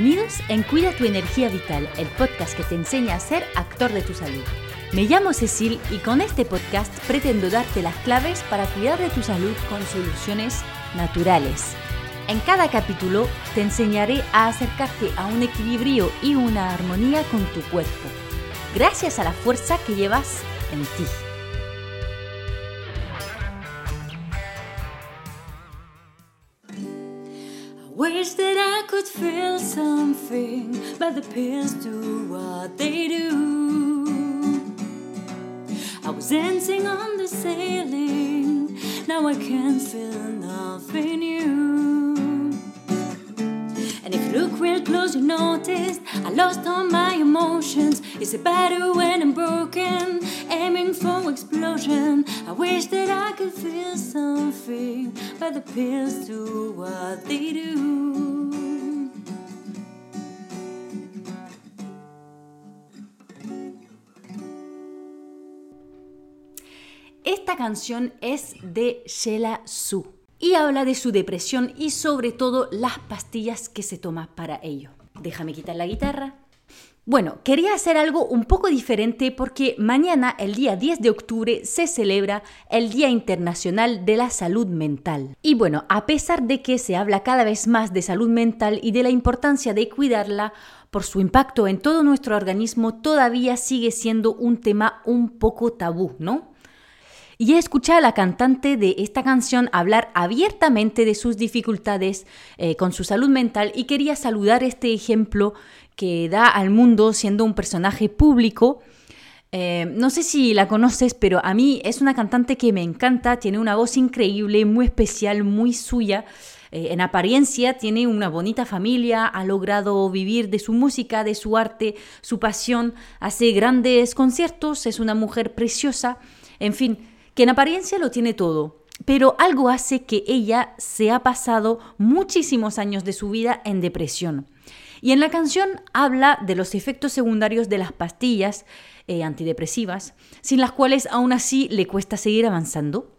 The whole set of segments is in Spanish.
Bienvenidos en Cuida tu Energía Vital, el podcast que te enseña a ser actor de tu salud. Me llamo Cecil y con este podcast pretendo darte las claves para cuidar de tu salud con soluciones naturales. En cada capítulo te enseñaré a acercarte a un equilibrio y una armonía con tu cuerpo, gracias a la fuerza que llevas en ti. Wish that I could feel something, but the pills do what they do. I was dancing on the ceiling, now I can't feel nothing new. Look real close, you notice I lost all my emotions. Is it better when I'm broken? Aiming for explosion. I wish that I could feel something, but the pills do what they do. Esta canción es de Sheila Su y habla de su depresión y sobre todo las pastillas que se toma para ello. Déjame quitar la guitarra. Bueno, quería hacer algo un poco diferente porque mañana, el día 10 de octubre, se celebra el Día Internacional de la Salud Mental. Y bueno, a pesar de que se habla cada vez más de salud mental y de la importancia de cuidarla por su impacto en todo nuestro organismo, todavía sigue siendo un tema un poco tabú, ¿no? Y he escuchado a la cantante de esta canción hablar abiertamente de sus dificultades eh, con su salud mental y quería saludar este ejemplo que da al mundo siendo un personaje público. Eh, no sé si la conoces, pero a mí es una cantante que me encanta, tiene una voz increíble, muy especial, muy suya. Eh, en apariencia tiene una bonita familia, ha logrado vivir de su música, de su arte, su pasión, hace grandes conciertos, es una mujer preciosa, en fin, que en apariencia lo tiene todo, pero algo hace que ella se ha pasado muchísimos años de su vida en depresión. Y en la canción habla de los efectos secundarios de las pastillas eh, antidepresivas, sin las cuales aún así le cuesta seguir avanzando.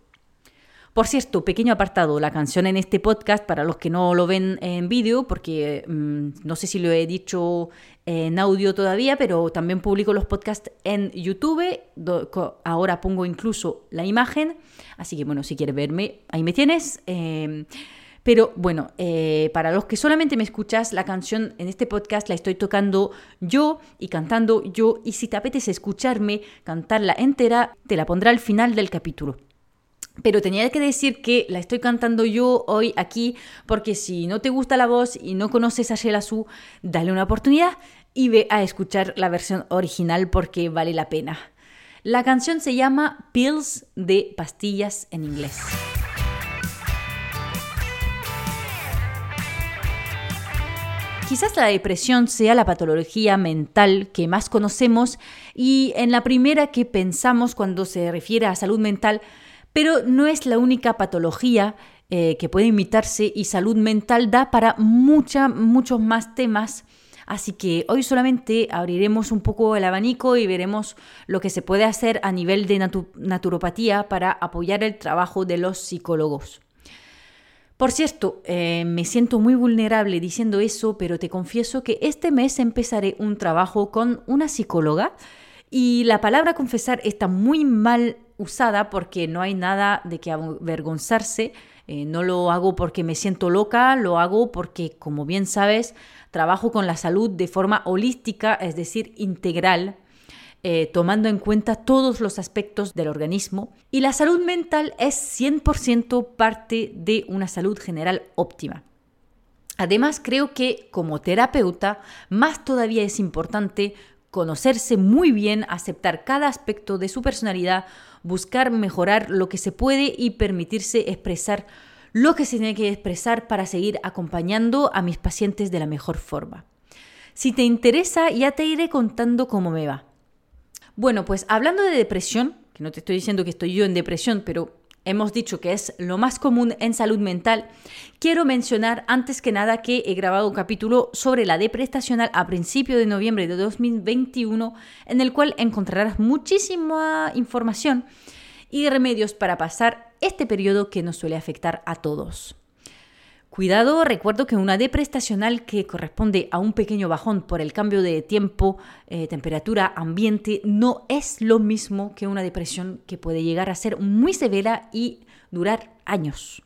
Por cierto, pequeño apartado, la canción en este podcast, para los que no lo ven en vídeo, porque mm, no sé si lo he dicho en audio todavía, pero también publico los podcasts en YouTube, ahora pongo incluso la imagen, así que bueno, si quieres verme, ahí me tienes. Em, pero bueno, eh, para los que solamente me escuchas, la canción en este podcast la estoy tocando yo y cantando yo, y si te apetece escucharme cantarla entera, te la pondré al final del capítulo. Pero tenía que decir que la estoy cantando yo hoy aquí porque si no te gusta la voz y no conoces a Sheila Su, dale una oportunidad y ve a escuchar la versión original porque vale la pena. La canción se llama Pills de pastillas en inglés. Quizás la depresión sea la patología mental que más conocemos y en la primera que pensamos cuando se refiere a salud mental, pero no es la única patología eh, que puede imitarse y salud mental da para mucha, muchos más temas. Así que hoy solamente abriremos un poco el abanico y veremos lo que se puede hacer a nivel de naturopatía para apoyar el trabajo de los psicólogos. Por cierto, eh, me siento muy vulnerable diciendo eso, pero te confieso que este mes empezaré un trabajo con una psicóloga y la palabra confesar está muy mal usada porque no hay nada de que avergonzarse. Eh, no lo hago porque me siento loca, lo hago porque, como bien sabes, trabajo con la salud de forma holística, es decir, integral, eh, tomando en cuenta todos los aspectos del organismo. Y la salud mental es 100% parte de una salud general óptima. Además, creo que como terapeuta, más todavía es importante conocerse muy bien, aceptar cada aspecto de su personalidad, buscar mejorar lo que se puede y permitirse expresar lo que se tiene que expresar para seguir acompañando a mis pacientes de la mejor forma. Si te interesa, ya te iré contando cómo me va. Bueno, pues hablando de depresión, que no te estoy diciendo que estoy yo en depresión, pero hemos dicho que es lo más común en salud mental, quiero mencionar antes que nada que he grabado un capítulo sobre la deprestacional a principio de noviembre de 2021, en el cual encontrarás muchísima información y remedios para pasar este periodo que nos suele afectar a todos. Cuidado, recuerdo que una estacional que corresponde a un pequeño bajón por el cambio de tiempo, eh, temperatura, ambiente, no es lo mismo que una depresión que puede llegar a ser muy severa y durar años.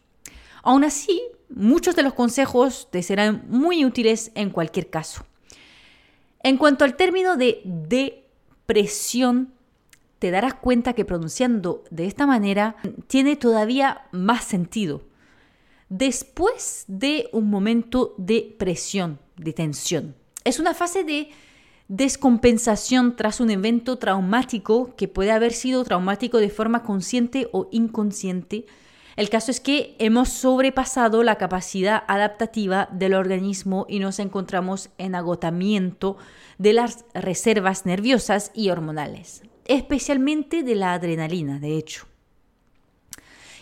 Aún así, muchos de los consejos te serán muy útiles en cualquier caso. En cuanto al término de depresión, te darás cuenta que pronunciando de esta manera tiene todavía más sentido. Después de un momento de presión, de tensión. Es una fase de descompensación tras un evento traumático que puede haber sido traumático de forma consciente o inconsciente. El caso es que hemos sobrepasado la capacidad adaptativa del organismo y nos encontramos en agotamiento de las reservas nerviosas y hormonales especialmente de la adrenalina, de hecho.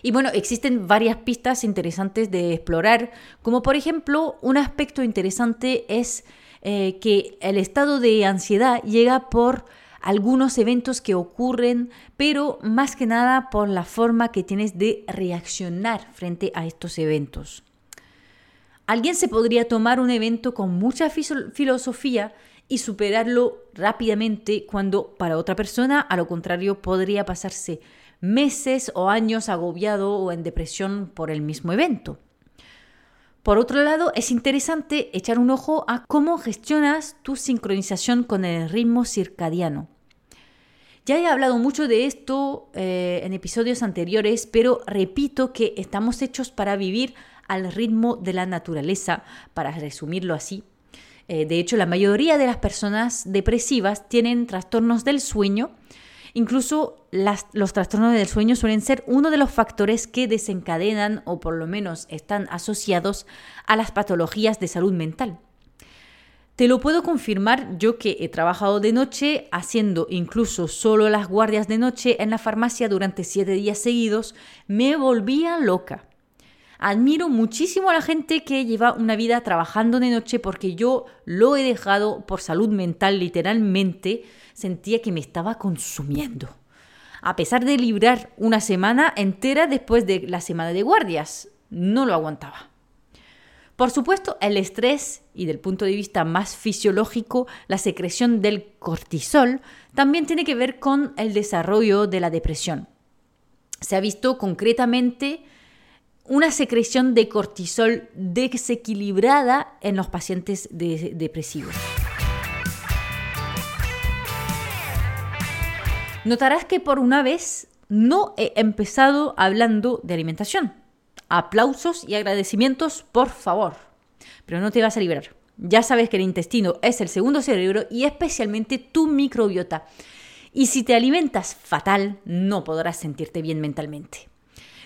Y bueno, existen varias pistas interesantes de explorar, como por ejemplo, un aspecto interesante es eh, que el estado de ansiedad llega por algunos eventos que ocurren, pero más que nada por la forma que tienes de reaccionar frente a estos eventos. Alguien se podría tomar un evento con mucha filosofía y superarlo rápidamente cuando para otra persona, a lo contrario, podría pasarse meses o años agobiado o en depresión por el mismo evento. Por otro lado, es interesante echar un ojo a cómo gestionas tu sincronización con el ritmo circadiano. Ya he hablado mucho de esto eh, en episodios anteriores, pero repito que estamos hechos para vivir al ritmo de la naturaleza, para resumirlo así, eh, de hecho, la mayoría de las personas depresivas tienen trastornos del sueño. Incluso los trastornos del sueño suelen ser uno de los factores que desencadenan o por lo menos están asociados a las patologías de salud mental. Te lo puedo confirmar yo que he trabajado de noche haciendo incluso solo las guardias de noche en la farmacia durante siete días seguidos, me volvía loca. Admiro muchísimo a la gente que lleva una vida trabajando de noche porque yo lo he dejado por salud mental, literalmente sentía que me estaba consumiendo. A pesar de librar una semana entera después de la semana de guardias, no lo aguantaba. Por supuesto, el estrés y del punto de vista más fisiológico, la secreción del cortisol también tiene que ver con el desarrollo de la depresión. Se ha visto concretamente una secreción de cortisol desequilibrada en los pacientes depresivos. Notarás que por una vez no he empezado hablando de alimentación. Aplausos y agradecimientos, por favor. Pero no te vas a librar. Ya sabes que el intestino es el segundo cerebro y especialmente tu microbiota. Y si te alimentas fatal, no podrás sentirte bien mentalmente.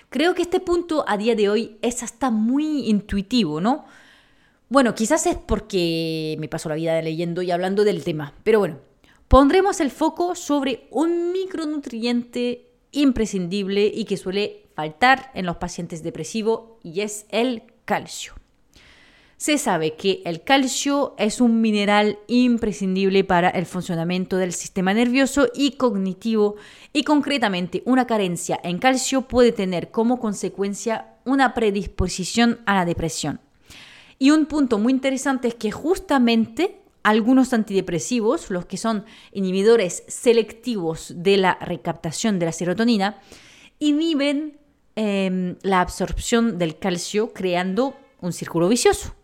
Creo que este punto a día de hoy es hasta muy intuitivo, ¿no? Bueno, quizás es porque me paso la vida leyendo y hablando del tema, pero bueno, pondremos el foco sobre un micronutriente imprescindible y que suele faltar en los pacientes depresivos y es el calcio. Se sabe que el calcio es un mineral imprescindible para el funcionamiento del sistema nervioso y cognitivo y concretamente una carencia en calcio puede tener como consecuencia una predisposición a la depresión. Y un punto muy interesante es que justamente algunos antidepresivos, los que son inhibidores selectivos de la recaptación de la serotonina, inhiben em, la absorción del calcio creando un círculo vicioso.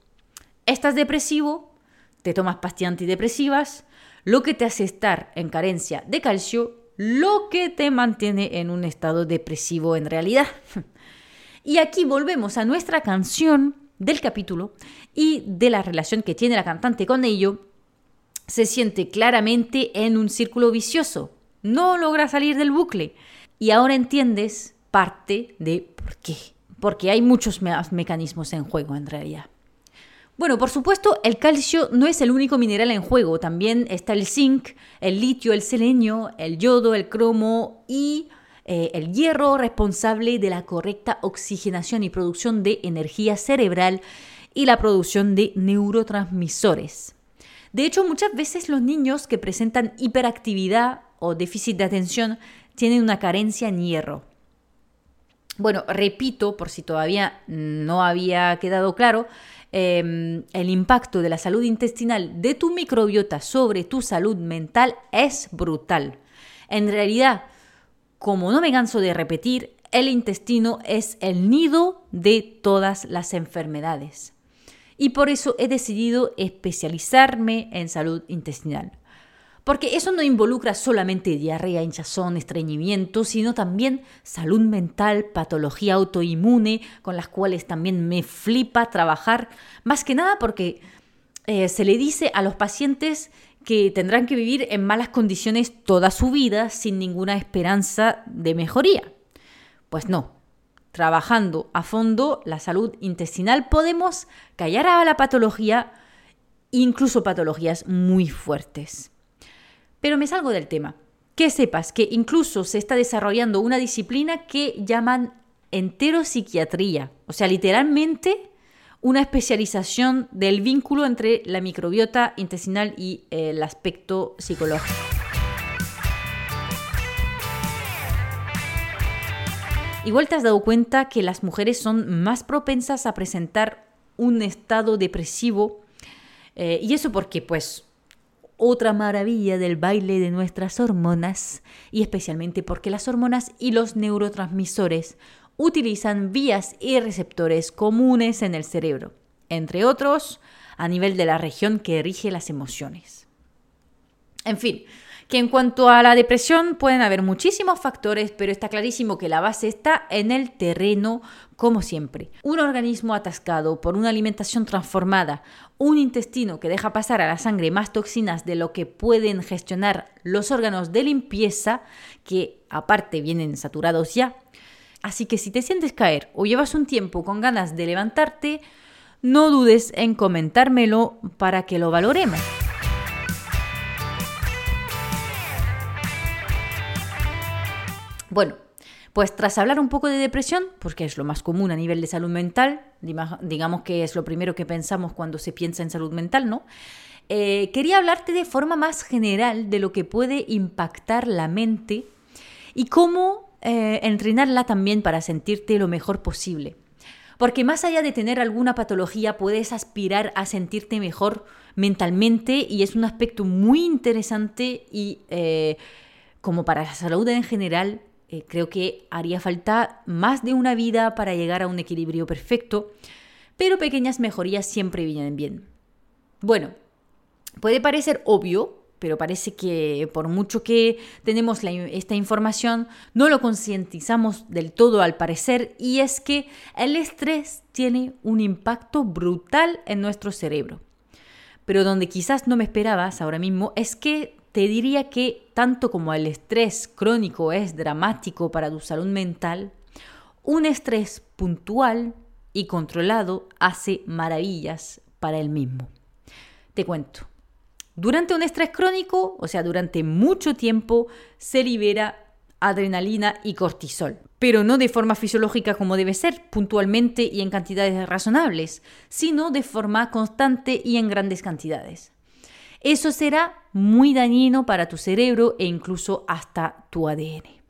Estás depresivo, te tomas pastillas antidepresivas, lo que te hace estar en carencia de calcio, lo que te mantiene en un estado depresivo en realidad. Y aquí volvemos a nuestra canción del capítulo y de la relación que tiene la cantante con ello. Se siente claramente en un círculo vicioso. No logra salir del bucle. Y ahora entiendes parte de por qué. Porque hay muchos mecanismos en juego en realidad. Bueno, por supuesto, el calcio no es el único mineral en juego. También está el zinc, el litio, el selenio, el yodo, el cromo y eh, el hierro responsable de la correcta oxigenación y producción de energía cerebral y la producción de neurotransmisores. De hecho, muchas veces los niños que presentan hiperactividad o déficit de atención tienen una carencia en hierro. Bueno, repito, por si todavía no había quedado claro, em, el impacto de la salud intestinal de tu microbiota sobre tu salud mental es brutal. En realidad, como no me canso de repetir, el intestino es el nido de todas las enfermedades. Y por eso he decidido especializarme en salud intestinal. Porque eso no involucra solamente diarrea, hinchazón, estreñimiento, sino también salud mental, patología autoinmune, con las cuales también me flipa trabajar. Más que nada porque eh, se le dice a los pacientes que tendrán que vivir en malas condiciones toda su vida sin ninguna esperanza de mejoría. Pues no, trabajando a fondo la salud intestinal podemos callar a la patología, incluso patologías muy fuertes. Pero me salgo del tema. Que sepas que incluso se está desarrollando una disciplina que llaman enteropsiquiatría, o sea, literalmente una especialización del vínculo entre la microbiota intestinal y el aspecto psicológico. Igual te has dado cuenta que las mujeres son más propensas a presentar un estado depresivo. Eh, y eso porque, pues, otra maravilla del baile de nuestras hormonas, y especialmente porque las hormonas y los neurotransmisores utilizan vías y receptores comunes en el cerebro, entre otros a nivel de la región que rige las emociones. En fin, que en cuanto a la depresión pueden haber muchísimos factores, pero está clarísimo que la base está en el terreno, como siempre. Un organismo atascado por una alimentación transformada, un intestino que deja pasar a la sangre más toxinas de lo que pueden gestionar los órganos de limpieza, que aparte vienen saturados ya. Así que si te sientes caer o llevas un tiempo con ganas de levantarte, no dudes en comentármelo para que lo valoremos. Bueno, pues tras hablar un poco de depresión, porque es lo más común a nivel de salud mental, digamos que es lo primero que pensamos cuando se piensa en salud mental, ¿no? Eh, quería hablarte de forma más general de lo que puede impactar la mente y cómo eh, entrenarla también para sentirte lo mejor posible. Porque más allá de tener alguna patología, puedes aspirar a sentirte mejor mentalmente y es un aspecto muy interesante y eh, como para la salud en general eh, creo que haría falta más de una vida para llegar a un equilibrio perfecto, pero pequeñas mejorías siempre vienen bien. Bueno, puede parecer obvio, pero parece que por mucho que tenemos esta información, no lo concientizamos del todo al parecer, y es que el estrés tiene un impacto brutal en nuestro cerebro. Pero donde quizás no me esperabas ahora mismo es que te diría que tanto como el estrés crónico es dramático para tu salud mental, un estrés puntual y controlado hace maravillas para el mismo. Te cuento. Durante un estrés crónico, o sea, durante mucho tiempo, se libera adrenalina y cortisol, pero no de forma fisiológica como debe ser, puntualmente y en cantidades razonables, sino de forma constante y en grandes cantidades. Eso será muy dañino para tu cerebro e incluso hasta tu ADN.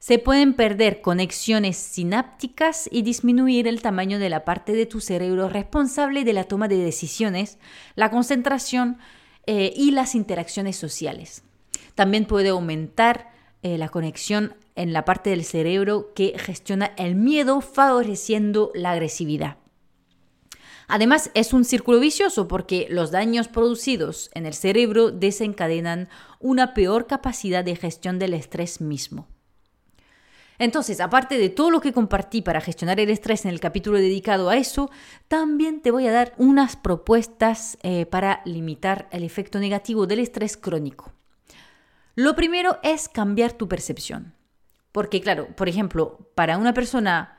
Se pueden perder conexiones sinápticas y disminuir el tamaño de la parte de tu cerebro responsable de la toma de decisiones, la concentración eh, y las interacciones sociales. También puede aumentar eh, la conexión en la parte del cerebro que gestiona el miedo favoreciendo la agresividad. Además, es un círculo vicioso porque los daños producidos en el cerebro desencadenan una peor capacidad de gestión del estrés mismo. Entonces, aparte de todo lo que compartí para gestionar el estrés en el capítulo dedicado a eso, también te voy a dar unas propuestas eh, para limitar el efecto negativo del estrés crónico. Lo primero es cambiar tu percepción. Porque claro, por ejemplo, para una persona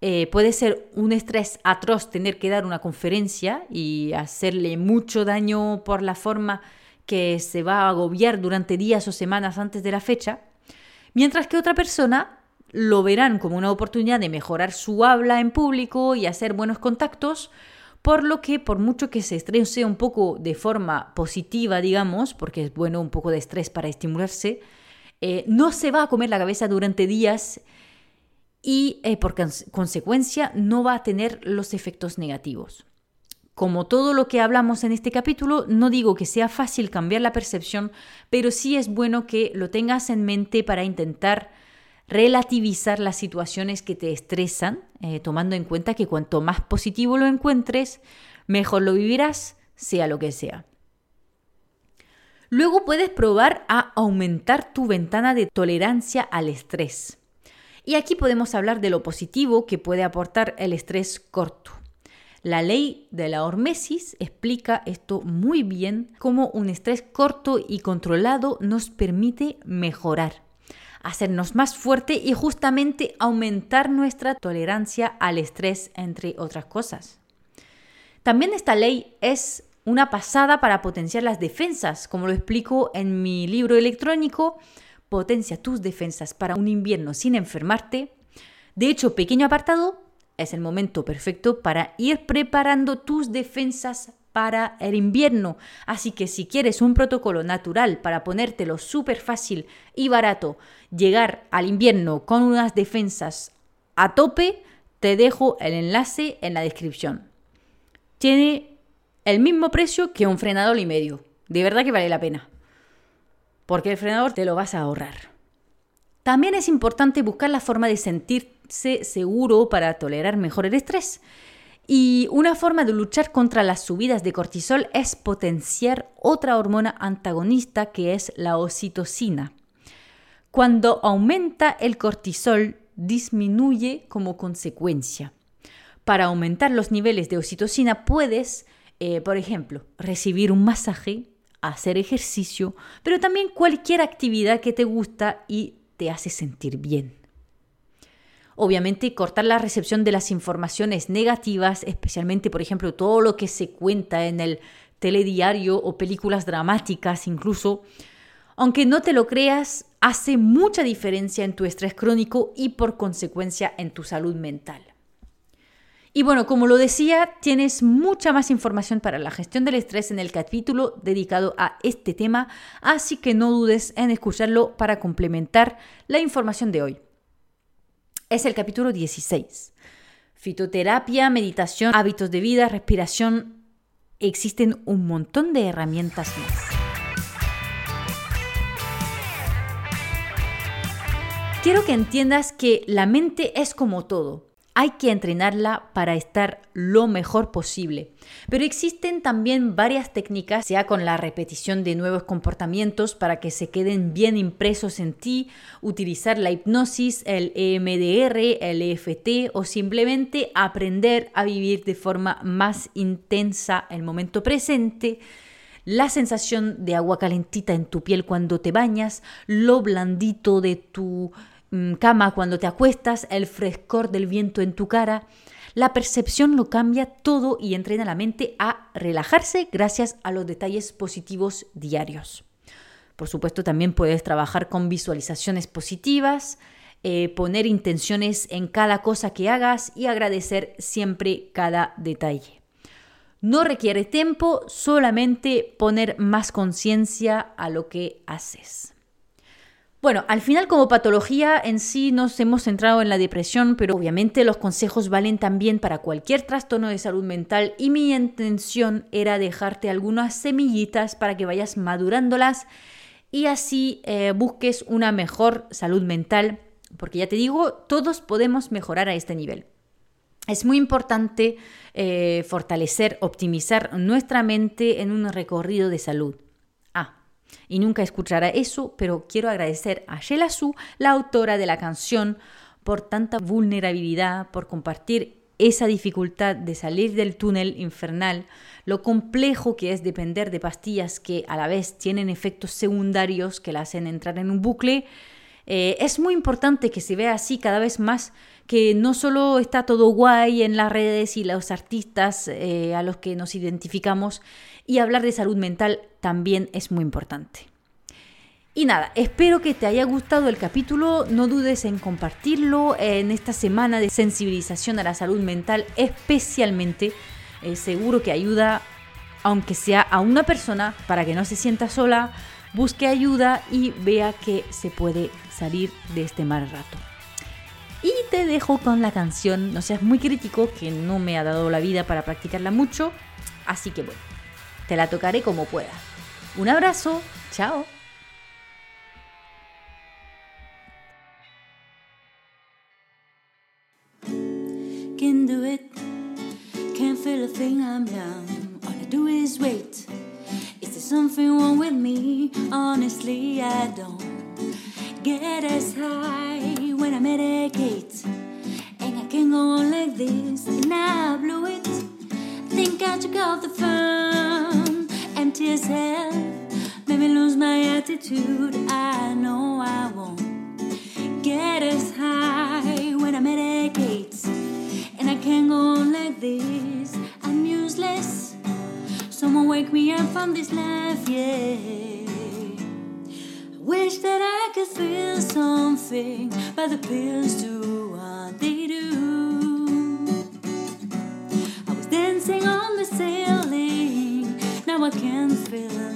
eh, puede ser un estrés atroz tener que dar una conferencia y hacerle mucho daño por la forma que se va a agobiar durante días o semanas antes de la fecha, mientras que otra persona lo verán como una oportunidad de mejorar su habla en público y hacer buenos contactos, por lo que por mucho que se estrese un poco de forma positiva, digamos, porque es bueno un poco de estrés para estimularse, eh, no se va a comer la cabeza durante días y eh, por consecuencia no va a tener los efectos negativos. Como todo lo que hablamos en este capítulo, no digo que sea fácil cambiar la percepción, pero sí es bueno que lo tengas en mente para intentar relativizar las situaciones que te estresan, eh, tomando en cuenta que cuanto más positivo lo encuentres, mejor lo vivirás, sea lo que sea. Luego puedes probar a aumentar tu ventana de tolerancia al estrés. Y aquí podemos hablar de lo positivo que puede aportar el estrés corto. La ley de la hormesis explica esto muy bien, cómo un estrés corto y controlado nos permite mejorar, hacernos más fuerte y justamente aumentar nuestra tolerancia al estrés, entre otras cosas. También esta ley es una pasada para potenciar las defensas, como lo explico en mi libro electrónico, Potencia tus defensas para un invierno sin enfermarte. De hecho, pequeño apartado, es el momento perfecto para ir preparando tus defensas para el invierno. Así que si quieres un protocolo natural para ponértelo súper fácil y barato, llegar al invierno con unas defensas a tope, te dejo el enlace en la descripción. Tiene el mismo precio que un frenador y medio. De verdad que vale la pena. Porque el frenador te lo vas a ahorrar. También es importante buscar la forma de sentir seguro para tolerar mejor el estrés. Y una forma de luchar contra las subidas de cortisol es potenciar otra hormona antagonista que es la oxitocina. Cuando aumenta el cortisol, disminuye como consecuencia. Para aumentar los niveles de oxitocina puedes, eh, por ejemplo, recibir un masaje, hacer ejercicio, pero también cualquier actividad que te gusta y te hace sentir bien. Obviamente, cortar la recepción de las informaciones negativas, especialmente, por ejemplo, todo lo que se cuenta en el telediario o películas dramáticas incluso, aunque no te lo creas, hace mucha diferencia en tu estrés crónico y por consecuencia en tu salud mental. Y bueno, como lo decía, tienes mucha más información para la gestión del estrés en el capítulo dedicado a este tema, así que no dudes en escucharlo para complementar la información de hoy. Es el capítulo 16. Fitoterapia, meditación, hábitos de vida, respiración. Existen un montón de herramientas más. Quiero que entiendas que la mente es como todo hay que entrenarla para estar lo mejor posible. Pero existen también varias técnicas, sea con la repetición de nuevos comportamientos para que se queden bien impresos en ti, utilizar la hipnosis, el EMDR, el EFT o simplemente aprender a vivir de forma más intensa el momento presente la sensación de agua calentita en tu piel cuando te bañas, lo blandito de tu cama cuando te acuestas, el frescor del viento en tu cara. La percepción lo cambia todo y entrena la mente a relajarse gracias a los detalles positivos diarios. Por supuesto, también puedes trabajar con visualizaciones positivas, eh, poner intenciones en cada cosa que hagas y agradecer siempre cada detalle. No requiere tiempo, solamente poner más conciencia a lo que haces. Bueno, al final como patología en sí nos hemos centrado en la depresión, pero obviamente los consejos valen también para cualquier trastorno de salud mental y mi intención era dejarte algunas semillitas para que vayas madurándolas y así eh, busques una mejor salud mental, porque ya te digo, todos podemos mejorar a este nivel. Es muy importante eh, fortalecer, optimizar nuestra mente en un recorrido de salud y nunca escuchará eso, pero quiero agradecer a Sheila la autora de la canción, por tanta vulnerabilidad, por compartir esa dificultad de salir del túnel infernal, lo complejo que es depender de pastillas que a la vez tienen efectos secundarios que la hacen entrar en un bucle. Eh, es muy importante que se vea así cada vez más que no solo está todo guay en las redes y los artistas eh, a los que nos identificamos, y hablar de salud mental también es muy importante. Y nada, espero que te haya gustado el capítulo, no dudes en compartirlo en esta semana de sensibilización a la salud mental, especialmente eh, seguro que ayuda, aunque sea a una persona, para que no se sienta sola, busque ayuda y vea que se puede salir de este mal rato. Y te dejo con la canción, no seas muy crítico, que no me ha dado la vida para practicarla mucho, así que bueno, te la tocaré como pueda. Un abrazo, chao. Can do it, can't feel a thing I'm young. All I do is wait. Is there something wrong with me? Honestly, I don't get as high when I medicate. And I can go on like this, and I blew it. Think I took off the phone, Made me lose my attitude. I know I won't get as high when I medicate. And I can't go on like this. I'm useless. Someone wake me up from this life, yeah. I wish that I could feel something, but the pills do what they do. I was dancing on I can't feel nothing